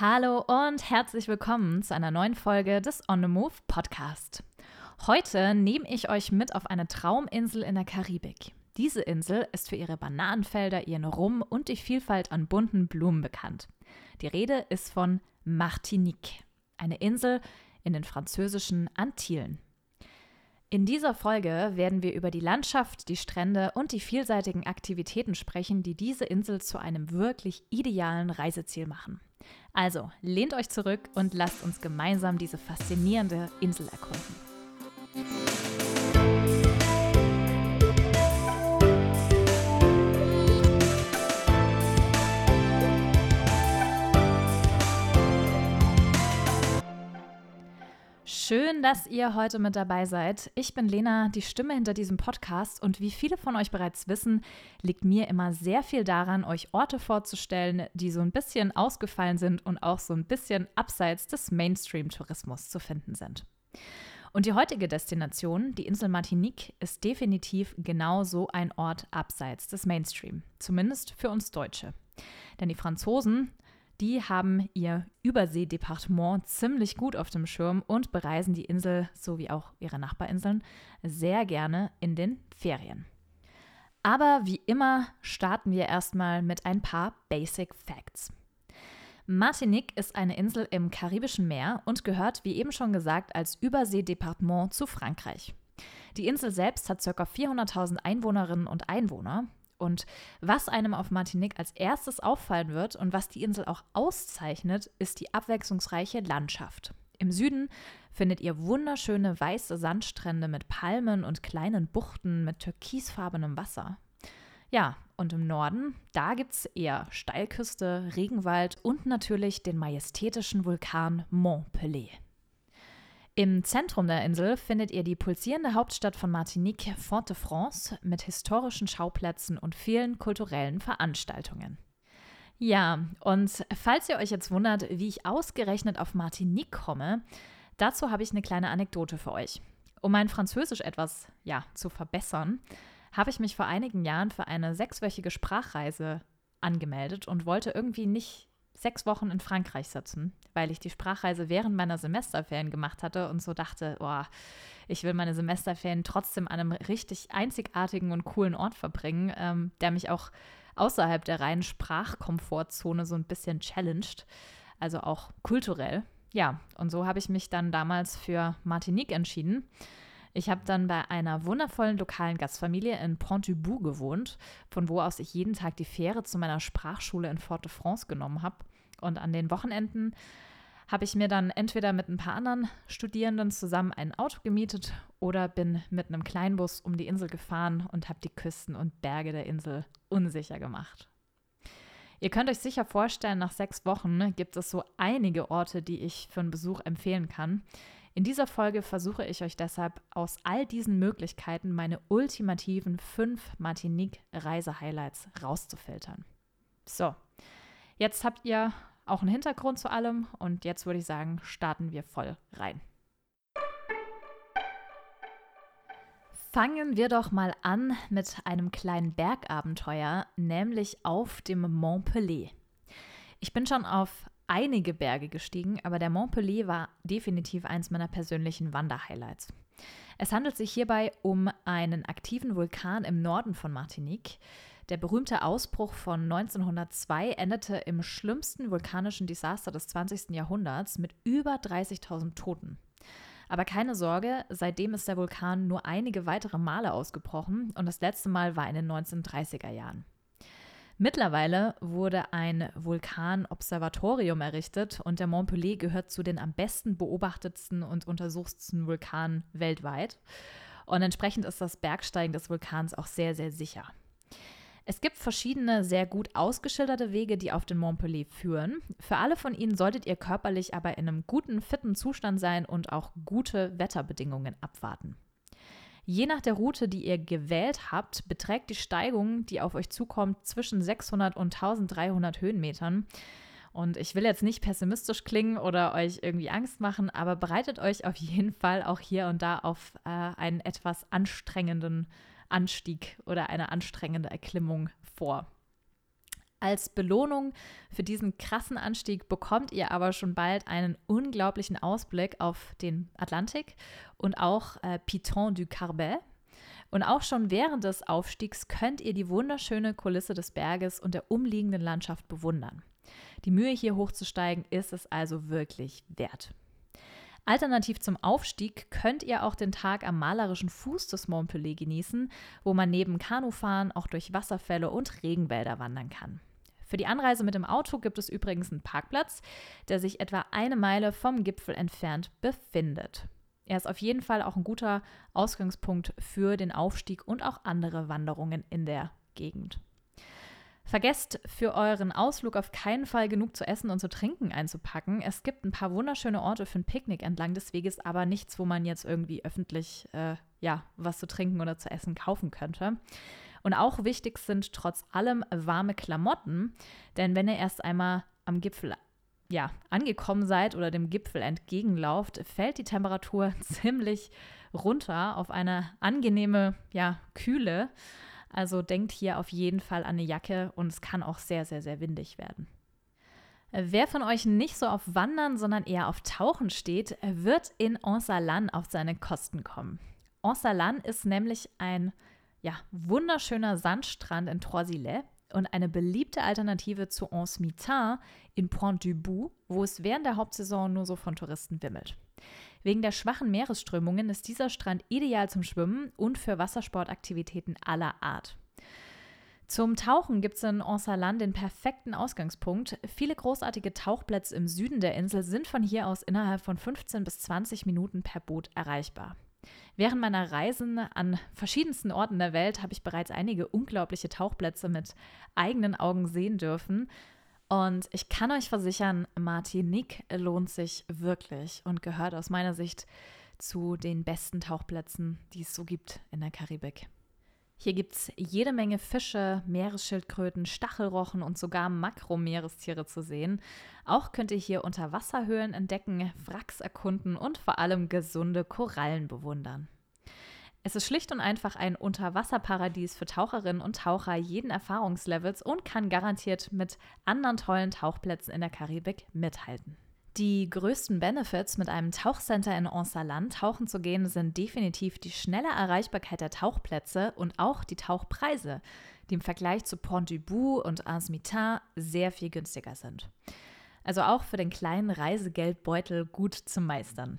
Hallo und herzlich willkommen zu einer neuen Folge des On the Move Podcast. Heute nehme ich euch mit auf eine Trauminsel in der Karibik. Diese Insel ist für ihre Bananenfelder, ihren Rum und die Vielfalt an bunten Blumen bekannt. Die Rede ist von Martinique, eine Insel in den französischen Antillen. In dieser Folge werden wir über die Landschaft, die Strände und die vielseitigen Aktivitäten sprechen, die diese Insel zu einem wirklich idealen Reiseziel machen. Also lehnt euch zurück und lasst uns gemeinsam diese faszinierende Insel erkunden. Schön, dass ihr heute mit dabei seid. Ich bin Lena, die Stimme hinter diesem Podcast und wie viele von euch bereits wissen, liegt mir immer sehr viel daran, euch Orte vorzustellen, die so ein bisschen ausgefallen sind und auch so ein bisschen abseits des Mainstream-Tourismus zu finden sind. Und die heutige Destination, die Insel Martinique, ist definitiv genau so ein Ort abseits des Mainstream, zumindest für uns Deutsche. Denn die Franzosen die haben ihr Überseedepartement ziemlich gut auf dem Schirm und bereisen die Insel sowie auch ihre Nachbarinseln sehr gerne in den Ferien. Aber wie immer starten wir erstmal mit ein paar Basic Facts. Martinique ist eine Insel im Karibischen Meer und gehört, wie eben schon gesagt, als Überseedepartement zu Frankreich. Die Insel selbst hat ca. 400.000 Einwohnerinnen und Einwohner und was einem auf Martinique als erstes auffallen wird und was die Insel auch auszeichnet, ist die abwechslungsreiche Landschaft. Im Süden findet ihr wunderschöne weiße Sandstrände mit Palmen und kleinen Buchten mit türkisfarbenem Wasser. Ja, und im Norden, da gibt es eher Steilküste, Regenwald und natürlich den majestätischen Vulkan Montpellier. Im Zentrum der Insel findet ihr die pulsierende Hauptstadt von Martinique, Fort-de-France, mit historischen Schauplätzen und vielen kulturellen Veranstaltungen. Ja, und falls ihr euch jetzt wundert, wie ich ausgerechnet auf Martinique komme, dazu habe ich eine kleine Anekdote für euch. Um mein Französisch etwas, ja, zu verbessern, habe ich mich vor einigen Jahren für eine sechswöchige Sprachreise angemeldet und wollte irgendwie nicht sechs Wochen in Frankreich sitzen, weil ich die Sprachreise während meiner Semesterferien gemacht hatte und so dachte, oh, ich will meine Semesterferien trotzdem an einem richtig einzigartigen und coolen Ort verbringen, ähm, der mich auch außerhalb der reinen Sprachkomfortzone so ein bisschen challenged, also auch kulturell. Ja, und so habe ich mich dann damals für Martinique entschieden. Ich habe dann bei einer wundervollen lokalen Gastfamilie in Pont-du-Bout gewohnt, von wo aus ich jeden Tag die Fähre zu meiner Sprachschule in Fort-de-France genommen habe. Und an den Wochenenden habe ich mir dann entweder mit ein paar anderen Studierenden zusammen ein Auto gemietet oder bin mit einem Kleinbus um die Insel gefahren und habe die Küsten und Berge der Insel unsicher gemacht. Ihr könnt euch sicher vorstellen, nach sechs Wochen gibt es so einige Orte, die ich für einen Besuch empfehlen kann. In dieser Folge versuche ich euch deshalb aus all diesen Möglichkeiten meine ultimativen fünf Martinique-Reise-Highlights rauszufiltern. So, jetzt habt ihr auch einen Hintergrund zu allem und jetzt würde ich sagen, starten wir voll rein. Fangen wir doch mal an mit einem kleinen Bergabenteuer, nämlich auf dem Montpellier. Ich bin schon auf einige Berge gestiegen, aber der Montpellier war definitiv eins meiner persönlichen Wanderhighlights. Es handelt sich hierbei um einen aktiven Vulkan im Norden von Martinique. Der berühmte Ausbruch von 1902 endete im schlimmsten vulkanischen Desaster des 20. Jahrhunderts mit über 30.000 Toten. Aber keine Sorge, seitdem ist der Vulkan nur einige weitere Male ausgebrochen und das letzte Mal war in den 1930er Jahren. Mittlerweile wurde ein Vulkanobservatorium errichtet und der Montpellier gehört zu den am besten beobachtetsten und untersuchtsten Vulkanen weltweit. Und entsprechend ist das Bergsteigen des Vulkans auch sehr, sehr sicher. Es gibt verschiedene sehr gut ausgeschilderte Wege, die auf den Montpellier führen. Für alle von ihnen solltet ihr körperlich aber in einem guten, fitten Zustand sein und auch gute Wetterbedingungen abwarten. Je nach der Route, die ihr gewählt habt, beträgt die Steigung, die auf euch zukommt, zwischen 600 und 1300 Höhenmetern. Und ich will jetzt nicht pessimistisch klingen oder euch irgendwie Angst machen, aber bereitet euch auf jeden Fall auch hier und da auf äh, einen etwas anstrengenden Anstieg oder eine anstrengende Erklimmung vor. Als Belohnung für diesen krassen Anstieg bekommt ihr aber schon bald einen unglaublichen Ausblick auf den Atlantik und auch äh, Piton du Carbet. Und auch schon während des Aufstiegs könnt ihr die wunderschöne Kulisse des Berges und der umliegenden Landschaft bewundern. Die Mühe hier hochzusteigen ist es also wirklich wert. Alternativ zum Aufstieg könnt ihr auch den Tag am malerischen Fuß des Montpellier genießen, wo man neben Kanufahren auch durch Wasserfälle und Regenwälder wandern kann. Für die Anreise mit dem Auto gibt es übrigens einen Parkplatz, der sich etwa eine Meile vom Gipfel entfernt befindet. Er ist auf jeden Fall auch ein guter Ausgangspunkt für den Aufstieg und auch andere Wanderungen in der Gegend. Vergesst für euren Ausflug auf keinen Fall genug zu essen und zu trinken einzupacken. Es gibt ein paar wunderschöne Orte für ein Picknick entlang des Weges, aber nichts, wo man jetzt irgendwie öffentlich äh, ja, was zu trinken oder zu essen kaufen könnte. Und auch wichtig sind trotz allem warme Klamotten, denn wenn ihr erst einmal am Gipfel ja, angekommen seid oder dem Gipfel entgegenlauft, fällt die Temperatur ziemlich runter auf eine angenehme, ja, Kühle. Also denkt hier auf jeden Fall an eine Jacke und es kann auch sehr, sehr, sehr windig werden. Wer von euch nicht so auf Wandern, sondern eher auf Tauchen steht, wird in Ansalan auf seine Kosten kommen. Ansalan ist nämlich ein ja, wunderschöner Sandstrand in Troisillet und eine beliebte Alternative zu Anse-Mitain in Pointe-du-Bout, wo es während der Hauptsaison nur so von Touristen wimmelt. Wegen der schwachen Meeresströmungen ist dieser Strand ideal zum Schwimmen und für Wassersportaktivitäten aller Art. Zum Tauchen gibt es in Ansalan den perfekten Ausgangspunkt. Viele großartige Tauchplätze im Süden der Insel sind von hier aus innerhalb von 15 bis 20 Minuten per Boot erreichbar. Während meiner Reisen an verschiedensten Orten der Welt habe ich bereits einige unglaubliche Tauchplätze mit eigenen Augen sehen dürfen. Und ich kann euch versichern, Martinique lohnt sich wirklich und gehört aus meiner Sicht zu den besten Tauchplätzen, die es so gibt in der Karibik. Hier gibt es jede Menge Fische, Meeresschildkröten, Stachelrochen und sogar Makromeerestiere zu sehen. Auch könnt ihr hier Unterwasserhöhlen entdecken, Wracks erkunden und vor allem gesunde Korallen bewundern. Es ist schlicht und einfach ein Unterwasserparadies für Taucherinnen und Taucher jeden Erfahrungslevels und kann garantiert mit anderen tollen Tauchplätzen in der Karibik mithalten. Die größten Benefits mit einem Tauchcenter in Ansalan tauchen zu gehen sind definitiv die schnelle Erreichbarkeit der Tauchplätze und auch die Tauchpreise, die im Vergleich zu Pont-du-Bout und Anse-Mitain sehr viel günstiger sind. Also auch für den kleinen Reisegeldbeutel gut zu meistern.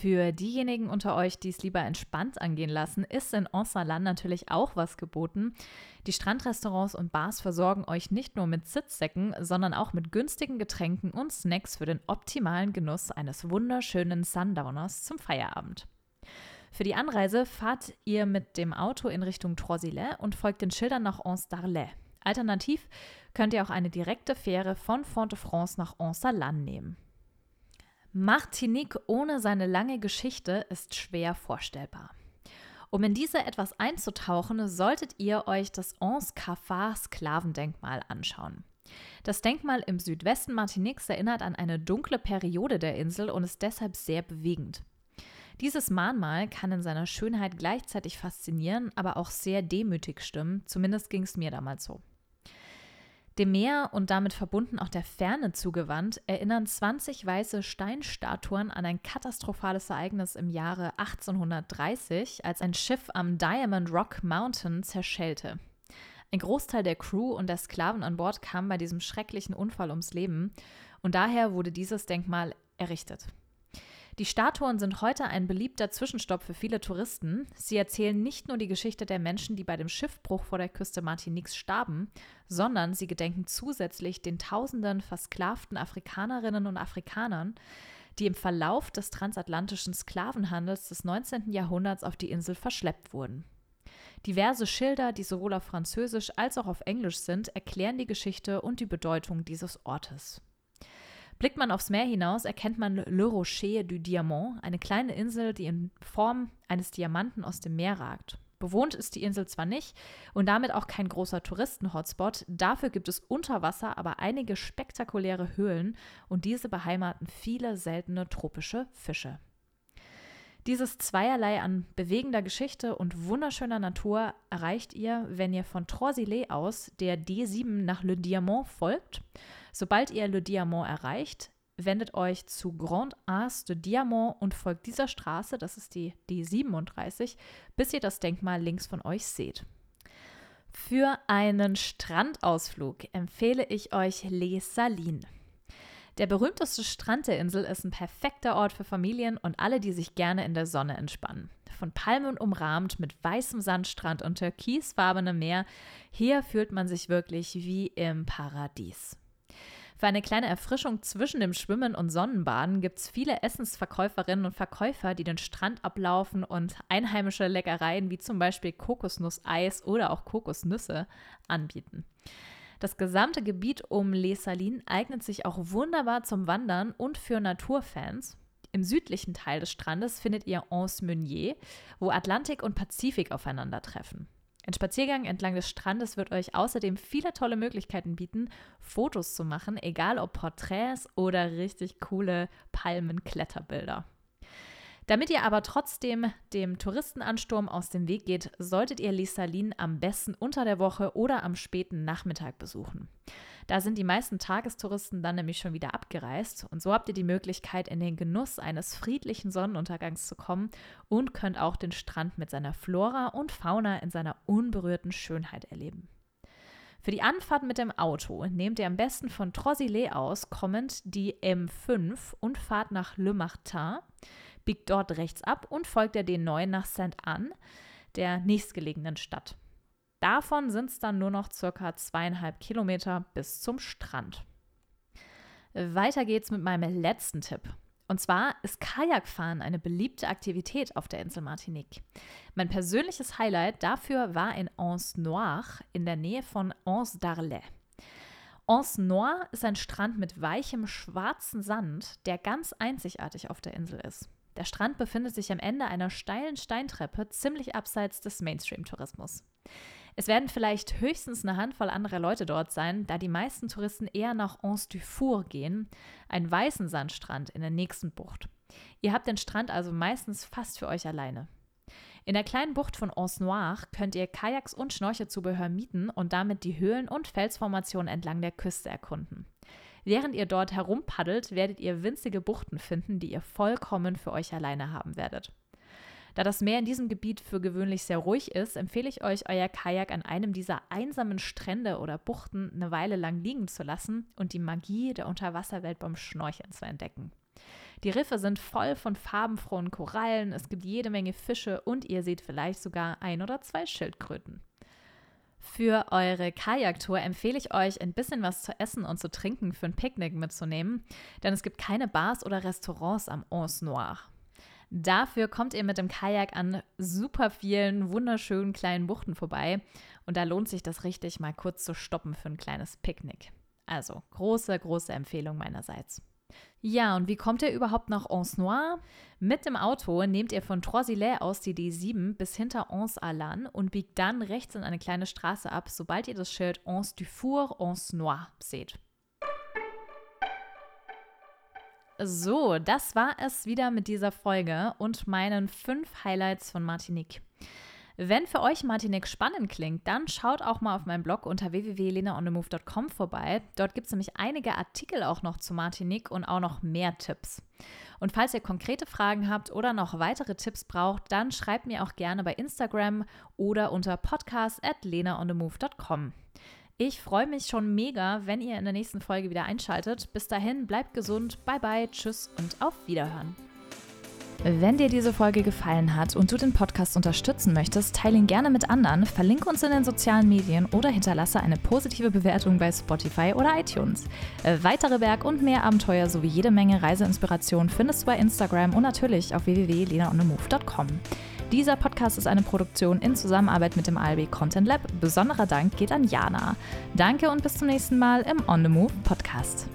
Für diejenigen unter euch, die es lieber entspannt angehen lassen, ist in Ansalan natürlich auch was geboten. Die Strandrestaurants und Bars versorgen euch nicht nur mit Sitzsäcken, sondern auch mit günstigen Getränken und Snacks für den optimalen Genuss eines wunderschönen Sundowners zum Feierabend. Für die Anreise fahrt ihr mit dem Auto in Richtung Troisillet und folgt den Schildern nach Anse-d'Arlet. Alternativ könnt ihr auch eine direkte Fähre von Fort-de-France nach Ansalan nehmen. Martinique ohne seine lange Geschichte ist schwer vorstellbar. Um in diese etwas einzutauchen, solltet ihr euch das Anse Cafard Sklavendenkmal anschauen. Das Denkmal im Südwesten Martiniques erinnert an eine dunkle Periode der Insel und ist deshalb sehr bewegend. Dieses Mahnmal kann in seiner Schönheit gleichzeitig faszinieren, aber auch sehr demütig stimmen, zumindest ging es mir damals so. Dem Meer und damit verbunden auch der Ferne zugewandt, erinnern 20 weiße Steinstatuen an ein katastrophales Ereignis im Jahre 1830, als ein Schiff am Diamond Rock Mountain zerschellte. Ein Großteil der Crew und der Sklaven an Bord kam bei diesem schrecklichen Unfall ums Leben und daher wurde dieses Denkmal errichtet. Die Statuen sind heute ein beliebter Zwischenstopp für viele Touristen. Sie erzählen nicht nur die Geschichte der Menschen, die bei dem Schiffbruch vor der Küste Martiniques starben, sondern sie gedenken zusätzlich den tausenden versklavten Afrikanerinnen und Afrikanern, die im Verlauf des transatlantischen Sklavenhandels des 19. Jahrhunderts auf die Insel verschleppt wurden. Diverse Schilder, die sowohl auf Französisch als auch auf Englisch sind, erklären die Geschichte und die Bedeutung dieses Ortes. Blickt man aufs Meer hinaus, erkennt man Le Rocher du Diamant, eine kleine Insel, die in Form eines Diamanten aus dem Meer ragt. Bewohnt ist die Insel zwar nicht und damit auch kein großer Touristen-Hotspot, dafür gibt es unter Wasser aber einige spektakuläre Höhlen und diese beheimaten viele seltene tropische Fische. Dieses Zweierlei an bewegender Geschichte und wunderschöner Natur erreicht ihr, wenn ihr von Trosilé aus der D7 nach Le Diamant folgt. Sobald ihr Le Diamant erreicht, wendet euch zu Grand As de Diamant und folgt dieser Straße, das ist die D37, bis ihr das Denkmal links von euch seht. Für einen Strandausflug empfehle ich euch Les Salines. Der berühmteste Strand der Insel ist ein perfekter Ort für Familien und alle, die sich gerne in der Sonne entspannen. Von Palmen umrahmt mit weißem Sandstrand und türkisfarbenem Meer, hier fühlt man sich wirklich wie im Paradies. Für eine kleine Erfrischung zwischen dem Schwimmen und Sonnenbaden gibt es viele Essensverkäuferinnen und Verkäufer, die den Strand ablaufen und einheimische Leckereien wie zum Beispiel Kokosnusseis oder auch Kokosnüsse anbieten. Das gesamte Gebiet um Les Salines eignet sich auch wunderbar zum Wandern und für Naturfans. Im südlichen Teil des Strandes findet ihr Anse Meunier, wo Atlantik und Pazifik aufeinandertreffen. Ein Spaziergang entlang des Strandes wird euch außerdem viele tolle Möglichkeiten bieten, Fotos zu machen, egal ob Porträts oder richtig coole Palmenkletterbilder. Damit ihr aber trotzdem dem Touristenansturm aus dem Weg geht, solltet ihr Lissalin am besten unter der Woche oder am späten Nachmittag besuchen. Da sind die meisten Tagestouristen dann nämlich schon wieder abgereist und so habt ihr die Möglichkeit, in den Genuss eines friedlichen Sonnenuntergangs zu kommen und könnt auch den Strand mit seiner Flora und Fauna in seiner unberührten Schönheit erleben. Für die Anfahrt mit dem Auto nehmt ihr am besten von Trosilé aus kommend die M5 und fahrt nach Le Martin biegt dort rechts ab und folgt der D9 nach Saint-Anne, der nächstgelegenen Stadt. Davon sind es dann nur noch circa zweieinhalb Kilometer bis zum Strand. Weiter geht's mit meinem letzten Tipp. Und zwar ist Kajakfahren eine beliebte Aktivität auf der Insel Martinique. Mein persönliches Highlight dafür war in Anse Noire in der Nähe von Anse d'Arlet. Anse Noire ist ein Strand mit weichem schwarzen Sand, der ganz einzigartig auf der Insel ist. Der Strand befindet sich am Ende einer steilen Steintreppe, ziemlich abseits des Mainstream-Tourismus. Es werden vielleicht höchstens eine Handvoll anderer Leute dort sein, da die meisten Touristen eher nach Anse du Four gehen, einen weißen Sandstrand in der nächsten Bucht. Ihr habt den Strand also meistens fast für euch alleine. In der kleinen Bucht von Anse Noire könnt ihr Kajaks und Schnorchelzubehör mieten und damit die Höhlen und Felsformationen entlang der Küste erkunden. Während ihr dort herumpaddelt, werdet ihr winzige Buchten finden, die ihr vollkommen für euch alleine haben werdet. Da das Meer in diesem Gebiet für gewöhnlich sehr ruhig ist, empfehle ich euch, euer Kajak an einem dieser einsamen Strände oder Buchten eine Weile lang liegen zu lassen und die Magie der Unterwasserwelt beim Schnorcheln zu entdecken. Die Riffe sind voll von farbenfrohen Korallen, es gibt jede Menge Fische und ihr seht vielleicht sogar ein oder zwei Schildkröten. Für eure Kajaktour empfehle ich euch, ein bisschen was zu essen und zu trinken für ein Picknick mitzunehmen, denn es gibt keine Bars oder Restaurants am Anse Noir. Dafür kommt ihr mit dem Kajak an super vielen wunderschönen kleinen Buchten vorbei und da lohnt sich das richtig, mal kurz zu stoppen für ein kleines Picknick. Also große, große Empfehlung meinerseits. Ja, und wie kommt ihr überhaupt nach Anse Noir? Mit dem Auto nehmt ihr von Troisillet aus die D7 bis hinter Anse Alan und biegt dann rechts in eine kleine Straße ab, sobald ihr das Schild Anse du Four, Anse Noir seht. So, das war es wieder mit dieser Folge und meinen fünf Highlights von Martinique. Wenn für euch Martinique spannend klingt, dann schaut auch mal auf meinem Blog unter www.lenaonthemove.com vorbei. Dort gibt es nämlich einige Artikel auch noch zu Martinique und auch noch mehr Tipps. Und falls ihr konkrete Fragen habt oder noch weitere Tipps braucht, dann schreibt mir auch gerne bei Instagram oder unter podcast at lenaonthemove.com. Ich freue mich schon mega, wenn ihr in der nächsten Folge wieder einschaltet. Bis dahin, bleibt gesund, bye bye, tschüss und auf Wiederhören. Wenn dir diese Folge gefallen hat und du den Podcast unterstützen möchtest, teile ihn gerne mit anderen, verlinke uns in den sozialen Medien oder hinterlasse eine positive Bewertung bei Spotify oder iTunes. Äh, weitere Berg- und mehr Abenteuer sowie jede Menge Reiseinspiration findest du bei Instagram und natürlich auf www.lenaonemove.com. Dieser Podcast ist eine Produktion in Zusammenarbeit mit dem ALB Content Lab. Besonderer Dank geht an Jana. Danke und bis zum nächsten Mal im On the Move Podcast.